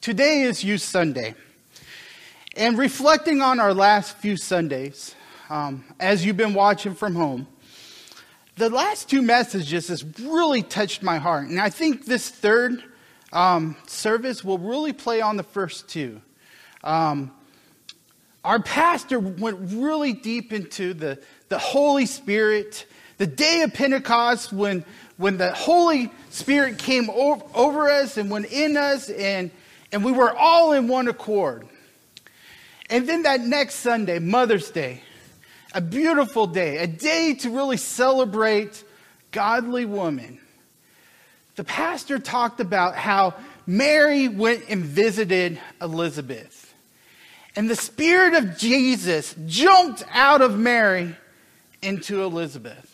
Today is Youth Sunday. And reflecting on our last few Sundays, um, as you've been watching from home, the last two messages has really touched my heart. And I think this third um, service will really play on the first two. Um, our pastor went really deep into the, the Holy Spirit, the day of Pentecost when, when the Holy Spirit came over, over us and went in us, and, and we were all in one accord. And then that next Sunday, Mother's Day, a beautiful day, a day to really celebrate godly women. The pastor talked about how Mary went and visited Elizabeth. And the Spirit of Jesus jumped out of Mary into Elizabeth.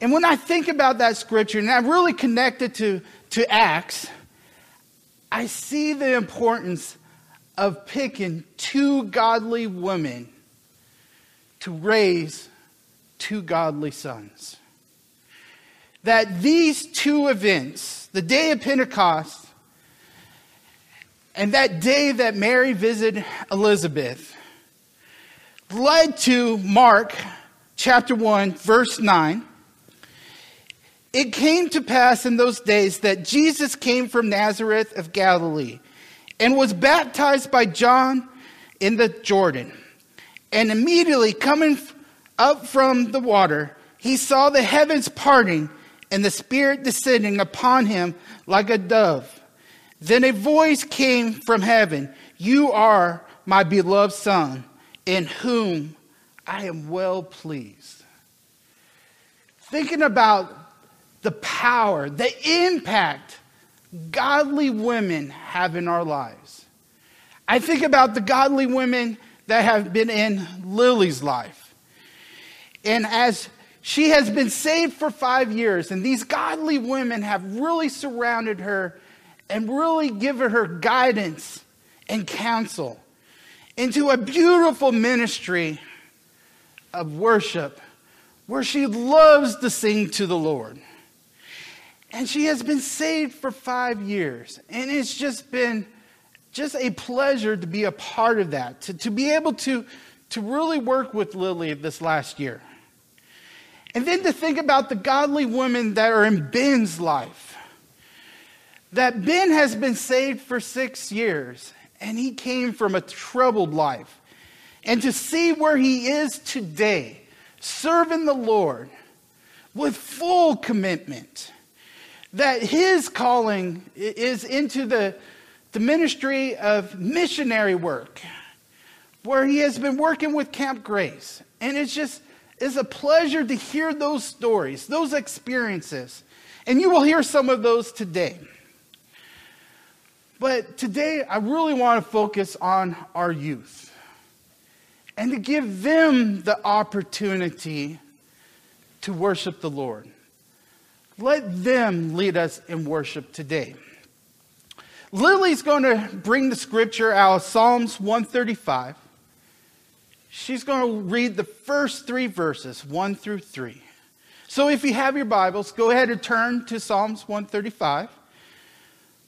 And when I think about that scripture, and I really connect it to, to Acts, I see the importance of picking two godly women to raise two godly sons. That these two events, the day of Pentecost and that day that Mary visited Elizabeth, led to Mark chapter 1, verse 9 it came to pass in those days that Jesus came from Nazareth of Galilee and was baptized by John in the Jordan. And immediately coming up from the water, he saw the heavens parting and the Spirit descending upon him like a dove. Then a voice came from heaven You are my beloved Son, in whom I am well pleased. Thinking about the power, the impact godly women have in our lives. I think about the godly women that have been in Lily's life. And as she has been saved for five years, and these godly women have really surrounded her and really given her guidance and counsel into a beautiful ministry of worship where she loves to sing to the Lord. And she has been saved for five years. And it's just been just a pleasure to be a part of that, to, to be able to, to really work with Lily this last year. And then to think about the godly women that are in Ben's life. That Ben has been saved for six years, and he came from a troubled life. And to see where he is today, serving the Lord with full commitment that his calling is into the, the ministry of missionary work, where he has been working with Camp Grace. And it's just it's a pleasure to hear those stories, those experiences. And you will hear some of those today. But today, I really want to focus on our youth and to give them the opportunity to worship the Lord. Let them lead us in worship today. Lily's going to bring the scripture out of Psalms 135. She's going to read the first three verses, 1 through 3. So if you have your Bibles, go ahead and turn to Psalms 135,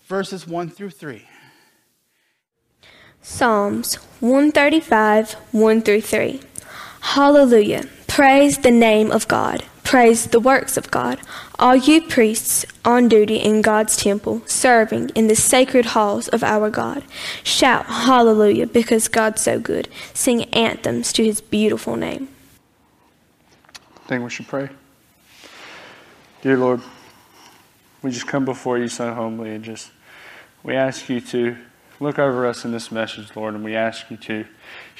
verses 1 through 3. Psalms 135, 1 through 3. Hallelujah. Praise the name of God. Praise the works of God, all you priests on duty in God's temple, serving in the sacred halls of our God. Shout hallelujah because God's so good. Sing anthems to his beautiful name. I think we should pray. Dear Lord, we just come before you so humbly and just we ask you to look over us in this message, Lord, and we ask you to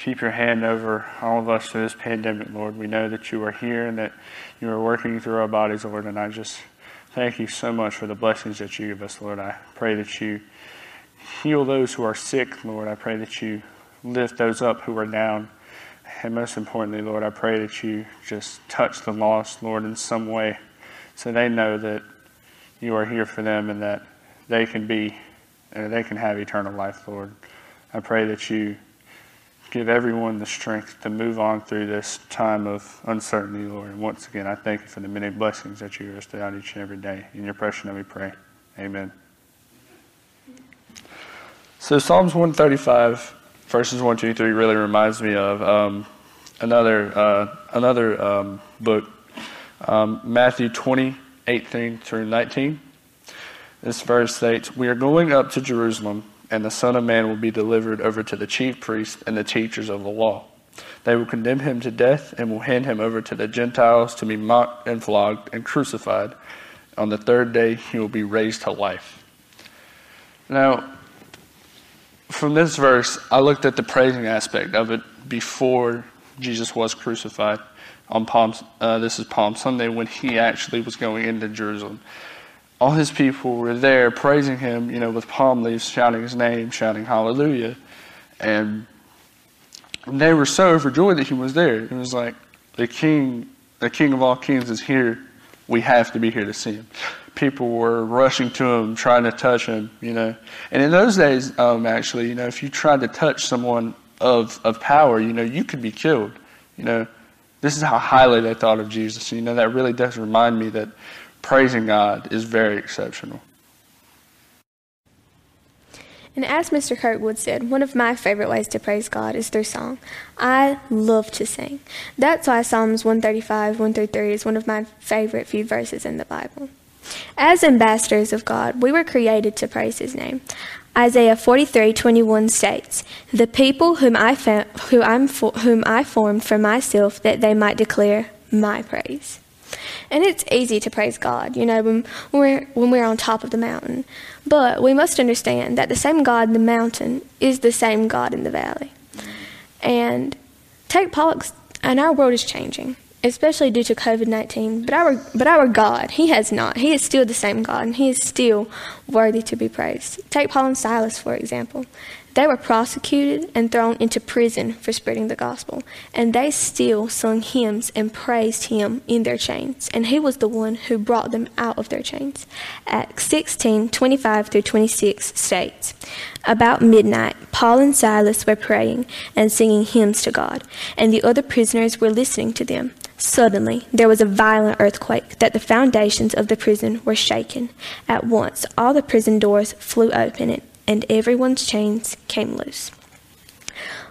keep your hand over all of us through this pandemic, Lord. We know that you are here and that you are working through our bodies, Lord, and I just thank you so much for the blessings that you give us, Lord. I pray that you heal those who are sick, Lord. I pray that you lift those up who are down. And most importantly, Lord, I pray that you just touch the lost, Lord, in some way so they know that you are here for them and that they can be and they can have eternal life, Lord. I pray that you give everyone the strength to move on through this time of uncertainty, Lord. And once again, I thank you for the many blessings that you give throughout each and every day. In your precious name we pray. Amen. So Psalms 135, verses 1, 2, 3 really reminds me of um, another, uh, another um, book, um, Matthew 20, 18 through 19. This verse states, We are going up to Jerusalem, and the Son of Man will be delivered over to the chief priests and the teachers of the law. They will condemn him to death and will hand him over to the Gentiles to be mocked and flogged and crucified. On the third day, he will be raised to life. Now, from this verse, I looked at the praising aspect of it before Jesus was crucified on Palm. Uh, this is Palm Sunday when he actually was going into Jerusalem. All his people were there praising him, you know, with palm leaves, shouting his name, shouting hallelujah, and they were so overjoyed that he was there. It was like the king, the king of all kings is here. We have to be here to see him. People were rushing to him, trying to touch him, you know. And in those days, um, actually, you know, if you tried to touch someone of of power, you know, you could be killed. You know, this is how highly they thought of Jesus. You know, that really does remind me that praising God is very exceptional. And as Mr. Kirkwood said, one of my favorite ways to praise God is through song. I love to sing. That's why Psalms 135, 1 through 3 is one of my favorite few verses in the Bible. As ambassadors of God, we were created to praise his name. Isaiah 43:21 states, "The people whom I who I'm whom I formed for myself that they might declare my praise." And it's easy to praise God, you know, when we're, when we're on top of the mountain. But we must understand that the same God in the mountain is the same God in the valley. And take Pollock's, and our world is changing, especially due to COVID 19. But our, but our God, He has not. He is still the same God, and He is still worthy to be praised. Take Paul and Silas, for example. They were prosecuted and thrown into prison for spreading the gospel, and they still sung hymns and praised him in their chains, and he was the one who brought them out of their chains. Acts 16 25 through 26 states About midnight, Paul and Silas were praying and singing hymns to God, and the other prisoners were listening to them. Suddenly, there was a violent earthquake that the foundations of the prison were shaken. At once, all the prison doors flew open and everyone's chains came loose.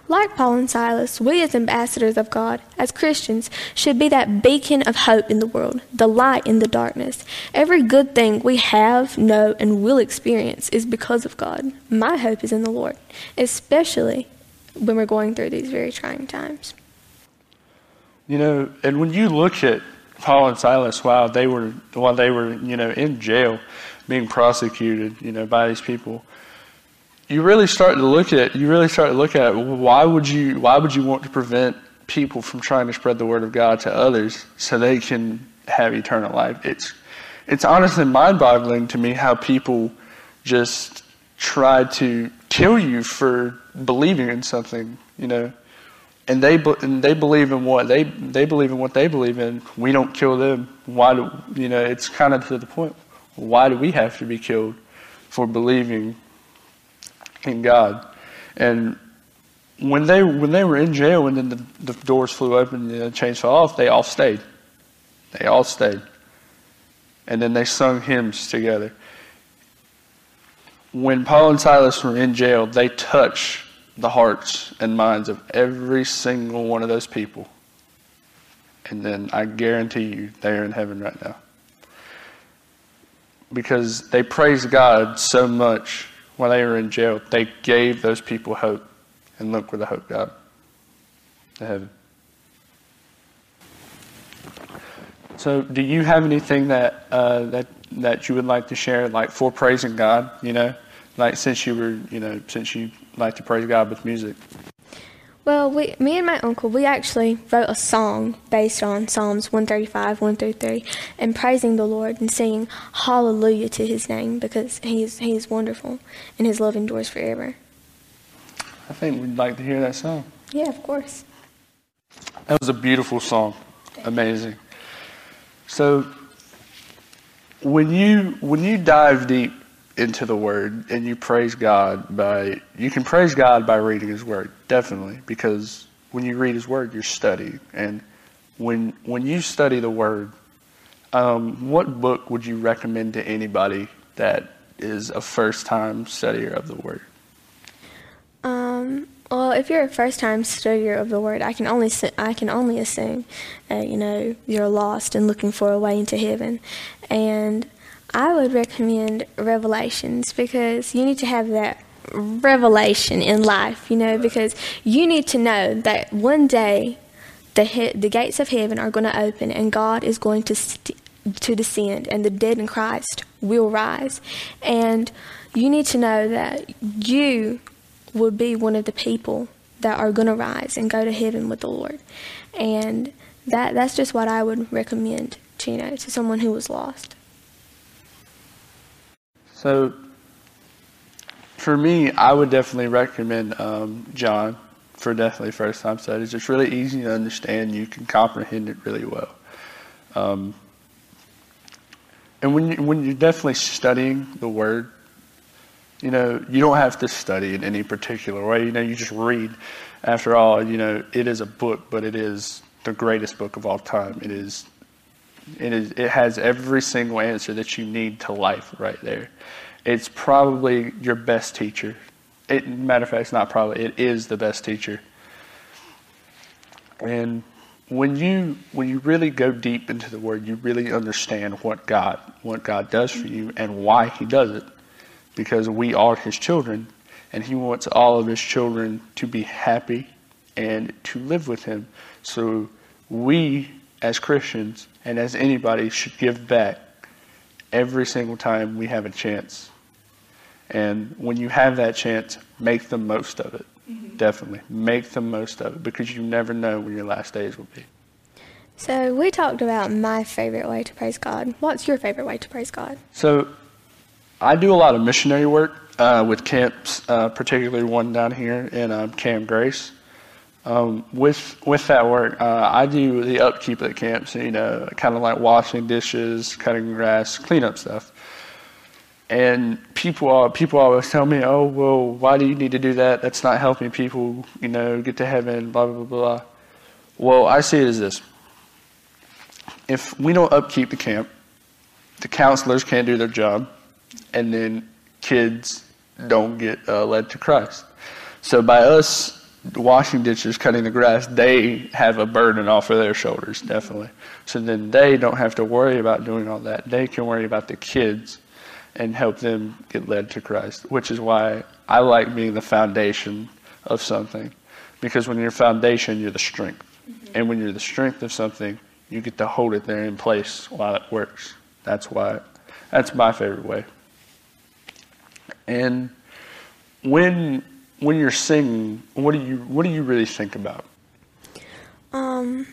Like Paul and Silas, we as ambassadors of God, as Christians, should be that beacon of hope in the world, the light in the darkness. Every good thing we have, know, and will experience is because of God. My hope is in the Lord, especially when we're going through these very trying times. You know, and when you look at Paul and Silas while they were while they were, you know, in jail, being prosecuted, you know, by these people, you really start to look at you really start to look at why would you why would you want to prevent people from trying to spread the word of God to others so they can have eternal life? It's it's honestly mind-boggling to me how people just try to kill you for believing in something, you know. And they and they believe in what they they believe in what they believe in. We don't kill them. Why do you know? It's kind of to the point. Why do we have to be killed for believing in God. And when they when they were in jail and then the, the doors flew open and the chains fell off, they all stayed. They all stayed. And then they sung hymns together. When Paul and Silas were in jail, they touched the hearts and minds of every single one of those people. And then I guarantee you they're in heaven right now. Because they praised God so much while they were in jail, they gave those people hope. And look where the hope got to heaven. So, do you have anything that uh, that that you would like to share, like for praising God? You know, like since you were, you know, since you like to praise God with music. Well, we, me and my uncle, we actually wrote a song based on Psalms 135, 1 through 3, and praising the Lord and singing hallelujah to his name because he is, he is wonderful and his love endures forever. I think we'd like to hear that song. Yeah, of course. That was a beautiful song. Amazing. So, when you when you dive deep into the Word and you praise God by, you can praise God by reading His Word, definitely, because when you read His Word, you're studying. And when, when you study the Word, um, what book would you recommend to anybody that is a first time studier of the Word? Um, well, if you're a first-time studier of the Word, I can only I can only assume that you know you're lost and looking for a way into heaven, and I would recommend Revelations because you need to have that revelation in life, you know, because you need to know that one day the he- the gates of heaven are going to open and God is going to st- to descend and the dead in Christ will rise. And you need to know that you will be one of the people that are going to rise and go to heaven with the Lord. And that that's just what I would recommend to you know to someone who was lost. So, for me, I would definitely recommend um, John for definitely first time studies. It's really easy to understand. You can comprehend it really well. Um, and when you, when you're definitely studying the word, you know, you don't have to study in any particular way. You know, you just read. After all, you know, it is a book, but it is the greatest book of all time. It is it is it has every single answer that you need to life right there. It's probably your best teacher. It, matter of fact, it's not probably. It is the best teacher. And when you when you really go deep into the word, you really understand what God what God does for you and why He does it. Because we are His children, and He wants all of His children to be happy and to live with Him. So we, as Christians and as anybody, should give back every single time we have a chance. And when you have that chance, make the most of it. Mm-hmm. Definitely. Make the most of it because you never know when your last days will be. So, we talked about my favorite way to praise God. What's your favorite way to praise God? So, I do a lot of missionary work uh, with camps, uh, particularly one down here in um, Camp Grace. Um, with with that work, uh, I do the upkeep of at camps. You know, kind of like washing dishes, cutting grass, cleanup stuff. And people are, people always tell me, "Oh, well, why do you need to do that? That's not helping people, you know, get to heaven." Blah blah blah blah. Well, I see it as this: if we don't upkeep the camp, the counselors can't do their job, and then kids don't get uh, led to Christ. So by us washing dishes, cutting the grass, they have a burden off of their shoulders, definitely. So then they don't have to worry about doing all that. They can worry about the kids and help them get led to Christ, which is why I like being the foundation of something. Because when you're foundation, you're the strength. Mm-hmm. And when you're the strength of something, you get to hold it there in place while it works. That's why, that's my favorite way. And when when you're singing, what do you what do you really think about? Um,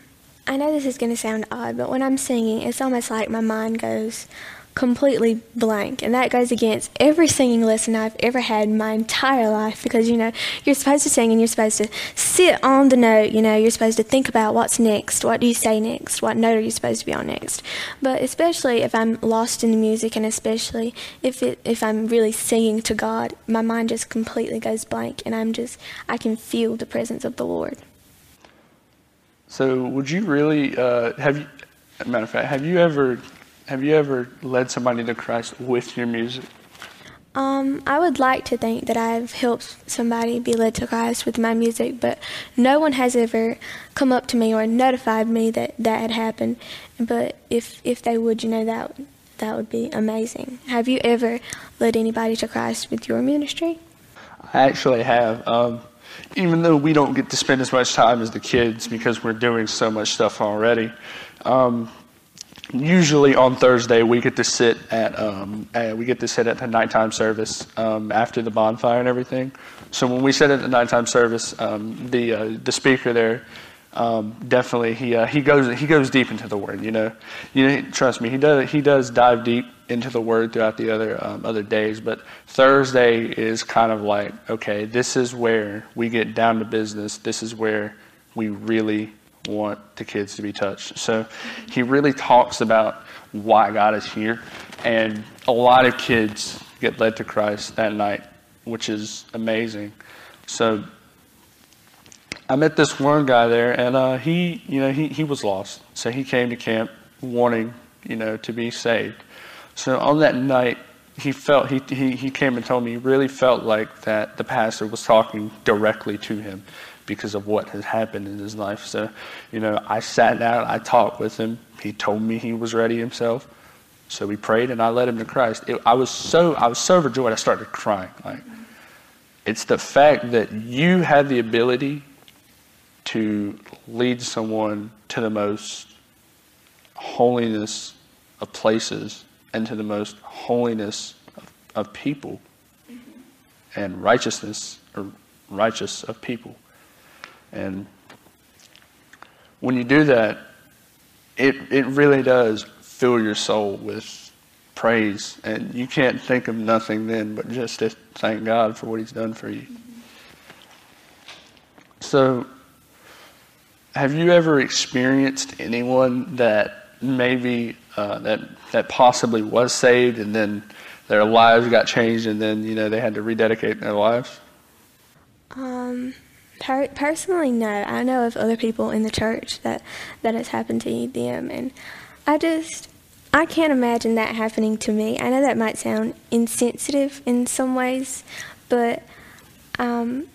I know this is going to sound odd, but when I'm singing, it's almost like my mind goes completely blank. And that goes against every singing lesson I've ever had in my entire life because, you know, you're supposed to sing and you're supposed to sit on the note, you know, you're supposed to think about what's next, what do you say next, what note are you supposed to be on next. But especially if I'm lost in the music and especially if it, if I'm really singing to God, my mind just completely goes blank and I'm just, I can feel the presence of the Lord. So, would you really uh, have you? Matter of fact, have you ever have you ever led somebody to Christ with your music? Um, I would like to think that I've helped somebody be led to Christ with my music, but no one has ever come up to me or notified me that that had happened. But if if they would, you know that that would be amazing. Have you ever led anybody to Christ with your ministry? I actually have. Um, even though we don't get to spend as much time as the kids because we're doing so much stuff already. Um, usually on Thursday we get to sit at um, uh, we get to sit at the nighttime service um, after the bonfire and everything. So when we sit at the nighttime service, um, the uh, the speaker there um, definitely he uh, he goes he goes deep into the word. You know, you know, trust me, he does he does dive deep into the word throughout the other um, other days. But Thursday is kind of like okay, this is where we get down to business. This is where we really want the kids to be touched. So he really talks about why God is here. And a lot of kids get led to Christ that night, which is amazing. So I met this one guy there, and uh, he, you know, he, he was lost. So he came to camp wanting, you know, to be saved. So on that night, he felt he, he he came and told me he really felt like that the pastor was talking directly to him because of what has happened in his life. So, you know, I sat down, I talked with him. He told me he was ready himself. So we prayed and I led him to Christ. It, I was so I was so overjoyed I started crying. Like it's the fact that you have the ability to lead someone to the most holiness of places and to the most holiness of, of people mm-hmm. and righteousness or righteous of people. And when you do that, it, it really does fill your soul with praise. And you can't think of nothing then but just to thank God for what He's done for you. So, have you ever experienced anyone that maybe uh, that that possibly was saved and then their lives got changed and then you know they had to rededicate their lives? Um, per- personally, no. I know of other people in the church that that has happened to them, and I just I can't imagine that happening to me. I know that might sound insensitive in some ways, but um,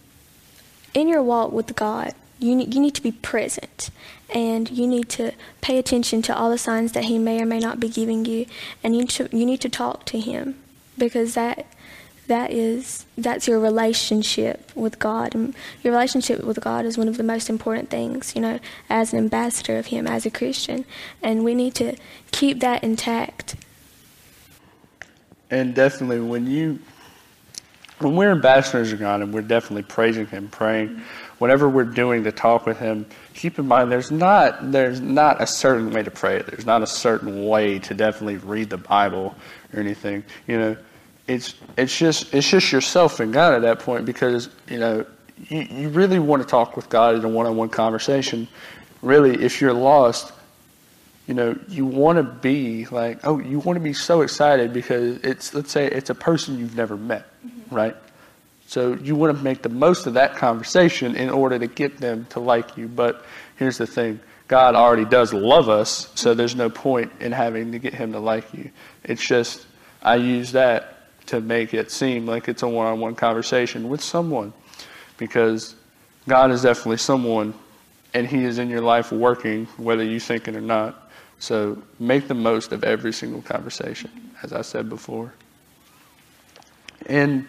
in your walk with God, you need, you need to be present and you need to pay attention to all the signs that he may or may not be giving you and you, to, you need to talk to him because that that is that's your relationship with God and your relationship with God is one of the most important things you know as an ambassador of him as a Christian and we need to keep that intact and definitely when you when we're ambassadors of God and we're definitely praising him praying mm-hmm whatever we're doing to talk with him, keep in mind there's not there's not a certain way to pray. There's not a certain way to definitely read the Bible or anything. You know, it's it's just it's just yourself and God at that point because you know you, you really want to talk with God in a one-on-one conversation. Really, if you're lost, you know, you want to be like, oh, you want to be so excited because it's, let's say it's a person you've never met, mm-hmm. right? So you want to make the most of that conversation in order to get them to like you. But here's the thing God already does love us, so there's no point in having to get him to like you. It's just, I use that to make it seem like it's a one on one conversation with someone. Because God is definitely someone, and He is in your life working, whether you think it or not. So make the most of every single conversation, as I said before. And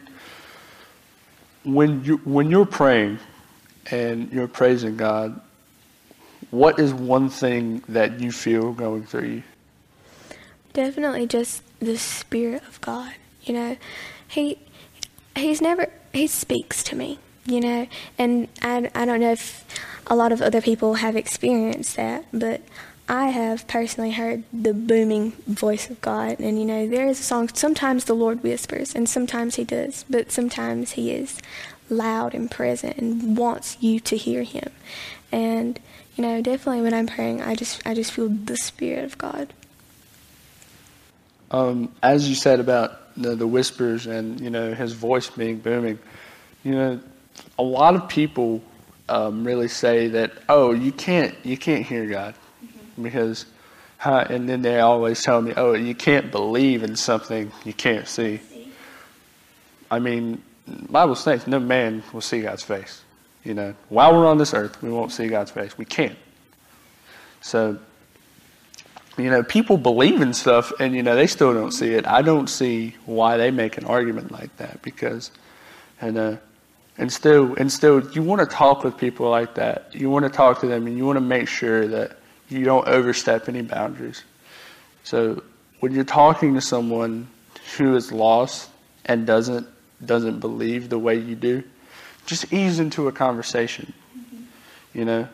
when you when you're praying and you're praising God, what is one thing that you feel going through you? Definitely just the spirit of God. You know, he he's never he speaks to me. You know, and I I don't know if a lot of other people have experienced that, but I have personally heard the booming voice of God. And you know, there is a song, sometimes the Lord whispers, and sometimes He does, but sometimes He is loud and present and wants you to hear Him. And you know, definitely when I'm praying, I just I just feel the Spirit of God. Um, as you said about the, the whispers and you know His voice being booming, you know, a lot of people um, really say that, oh, you can't you can't hear God because, and then they always tell me, oh, you can't believe in something you can't see. I mean, Bible says no man will see God's face. You know, while we're on this earth, we won't see God's face. We can't. So, you know, people believe in stuff and, you know, they still don't see it. I don't see why they make an argument like that because, and, uh, and still, and still, you want to talk with people like that. You want to talk to them and you want to make sure that you don't overstep any boundaries. So when you're talking to someone who is lost and doesn't doesn't believe the way you do, just ease into a conversation. Mm-hmm. You know,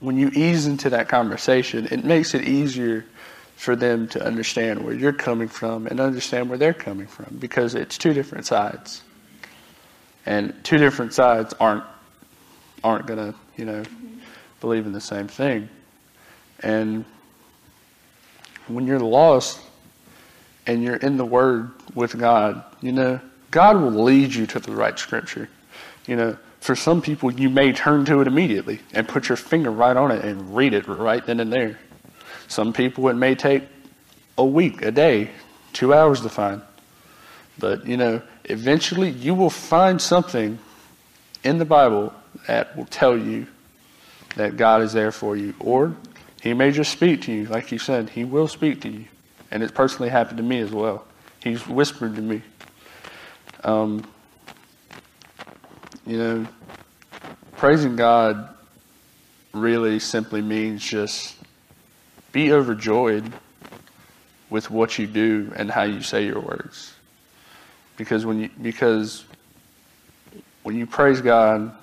when you ease into that conversation, it makes it easier for them to understand where you're coming from and understand where they're coming from because it's two different sides. And two different sides aren't aren't gonna, you know, believe in the same thing. And when you're lost and you're in the Word with God, you know, God will lead you to the right scripture. You know, for some people, you may turn to it immediately and put your finger right on it and read it right then and there. Some people, it may take a week, a day two hours to find. But, you know, eventually you will find something in the Bible that will tell you that God is there for you. Or he may just speak to you. Like you said, he will speak to you. And it's personally happened to me as well. He's whispered to me. Um, you know, praising God really simply means just be overjoyed with what you do and how you say your words. Because when you because when you praise God,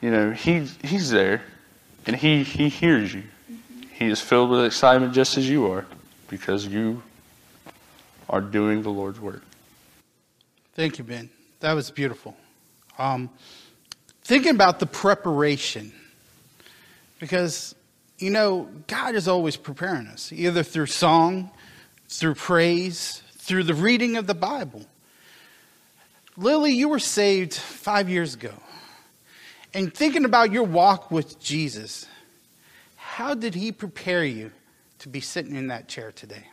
you know, he's he's there and he he hears you. Mm-hmm. He is filled with excitement just as you are because you are doing the Lord's work. Thank you, Ben. That was beautiful. Um, thinking about the preparation, because, you know, God is always preparing us, either through song, through praise, through the reading of the Bible. Lily, you were saved five years ago. And thinking about your walk with Jesus, how did he prepare you to be sitting in that chair today?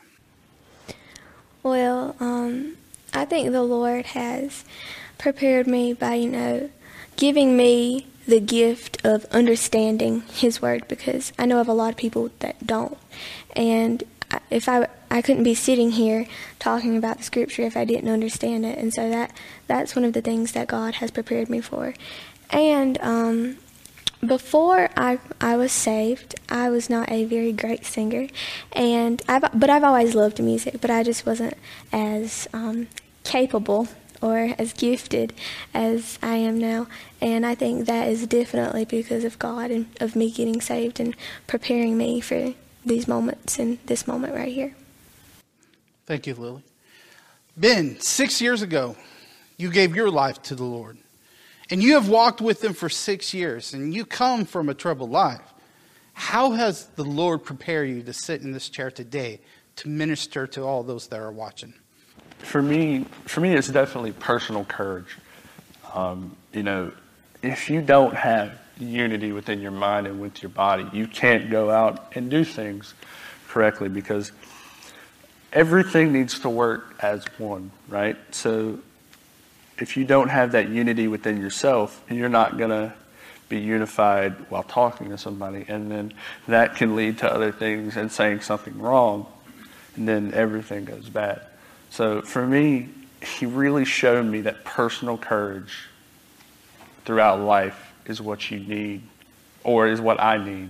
Well, um, I think the Lord has prepared me by, you know, giving me the gift of understanding His Word because I know of a lot of people that don't. And if I I couldn't be sitting here talking about the Scripture if I didn't understand it, and so that that's one of the things that God has prepared me for. And um, before I I was saved, I was not a very great singer, and I've but I've always loved music, but I just wasn't as um, capable or as gifted as I am now. And I think that is definitely because of God and of me getting saved and preparing me for these moments and this moment right here. Thank you, Lily. Ben, six years ago, you gave your life to the Lord. And you have walked with him for six years, and you come from a troubled life. How has the Lord prepared you to sit in this chair today to minister to all those that are watching? For me, for me, it's definitely personal courage. Um, you know, if you don't have unity within your mind and with your body, you can't go out and do things correctly because everything needs to work as one, right? So if you don't have that unity within yourself, you're not going to be unified while talking to somebody. And then that can lead to other things and saying something wrong, and then everything goes bad. So for me, he really showed me that personal courage throughout life is what you need, or is what I need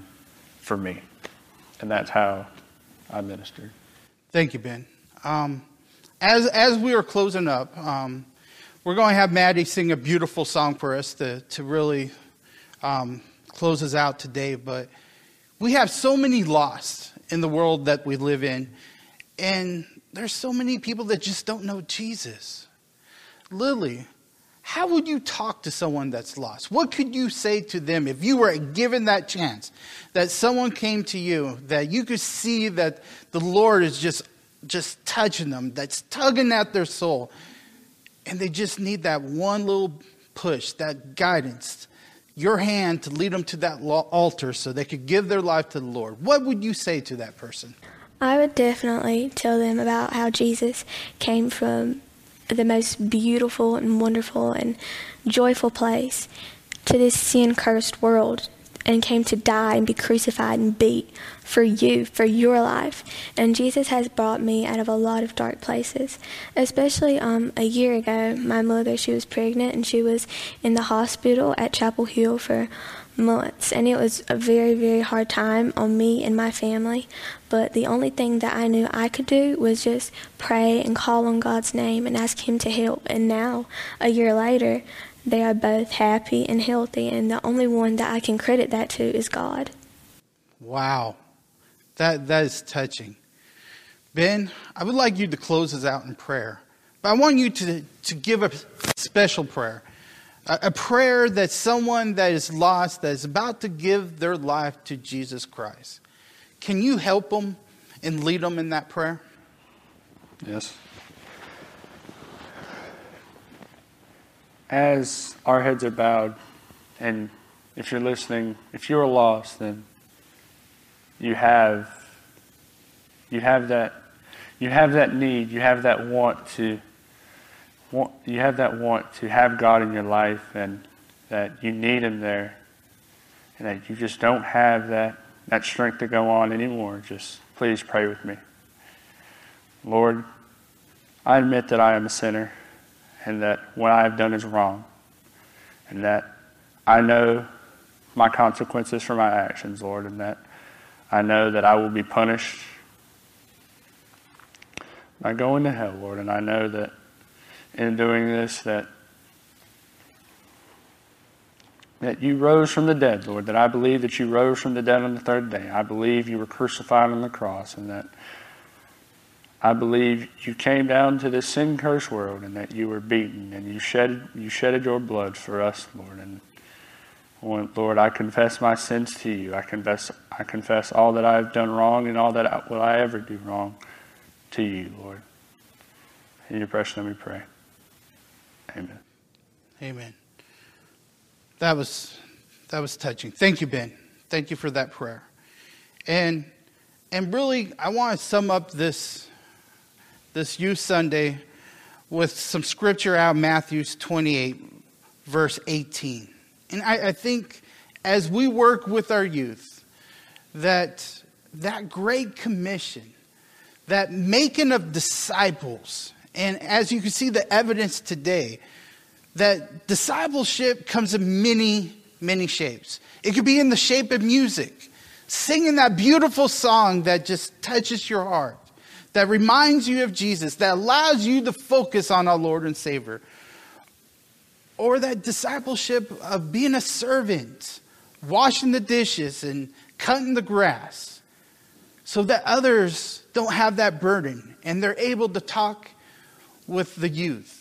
for me. And that's how I ministered. Thank you, Ben. Um, as, as we are closing up, um, we're going to have Maddie sing a beautiful song for us to, to really um, close us out today. But we have so many lost in the world that we live in. And there's so many people that just don't know Jesus. Lily, how would you talk to someone that's lost? What could you say to them if you were given that chance that someone came to you that you could see that the Lord is just just touching them, that's tugging at their soul, and they just need that one little push, that guidance, your hand to lead them to that altar so they could give their life to the Lord. What would you say to that person? I would definitely tell them about how Jesus came from the most beautiful and wonderful and joyful place to this sin cursed world and came to die and be crucified and beat for you, for your life. And Jesus has brought me out of a lot of dark places. Especially um, a year ago, my mother, she was pregnant and she was in the hospital at Chapel Hill for months, and it was a very, very hard time on me and my family. But the only thing that I knew I could do was just pray and call on God's name and ask Him to help. And now, a year later, they are both happy and healthy, and the only one that I can credit that to is God. Wow, that that is touching. Ben, I would like you to close us out in prayer, but I want you to to give a special prayer a prayer that someone that is lost, that is about to give their life to Jesus Christ. Can you help them and lead them in that prayer? Yes. As our heads are bowed, and if you're listening, if you're lost, then you have you have that you have that need, you have that want to want, you have that want to have God in your life and that you need him there and that you just don't have that that strength to go on anymore, just please pray with me. Lord, I admit that I am a sinner and that what I have done is wrong and that I know my consequences for my actions, Lord, and that I know that I will be punished by going to hell, Lord, and I know that in doing this that that you rose from the dead, Lord, that I believe that you rose from the dead on the third day. I believe you were crucified on the cross and that I believe you came down to this sin cursed world and that you were beaten and you shed you shedded your blood for us, Lord. And Lord, I confess my sins to you. I confess I confess all that I've done wrong and all that I, will I ever do wrong to you, Lord. In your precious name we pray. Amen. Amen. That was that was touching. Thank you, Ben. Thank you for that prayer. And and really I want to sum up this this youth Sunday with some scripture out of Matthew 28, verse 18. And I, I think as we work with our youth, that that great commission, that making of disciples, and as you can see the evidence today, that discipleship comes in many, many shapes. It could be in the shape of music, singing that beautiful song that just touches your heart that reminds you of Jesus, that allows you to focus on our Lord and Savior. Or that discipleship of being a servant, washing the dishes and cutting the grass, so that others don't have that burden and they're able to talk with the youth.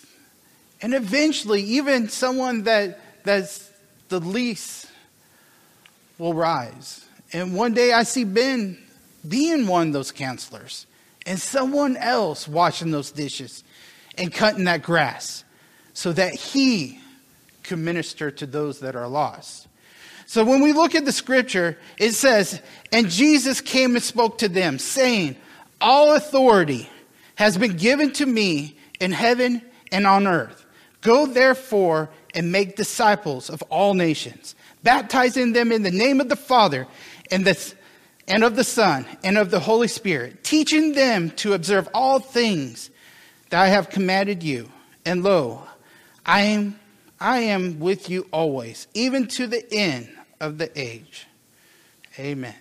And eventually, even someone that, that's the least will rise. And one day I see Ben being one of those counselors and someone else washing those dishes and cutting that grass so that he can minister to those that are lost. So when we look at the scripture, it says, And Jesus came and spoke to them, saying, All authority has been given to me in heaven and on earth. Go therefore and make disciples of all nations, baptizing them in the name of the Father and the and of the Son and of the Holy Spirit, teaching them to observe all things that I have commanded you. And lo, I am, I am with you always, even to the end of the age. Amen.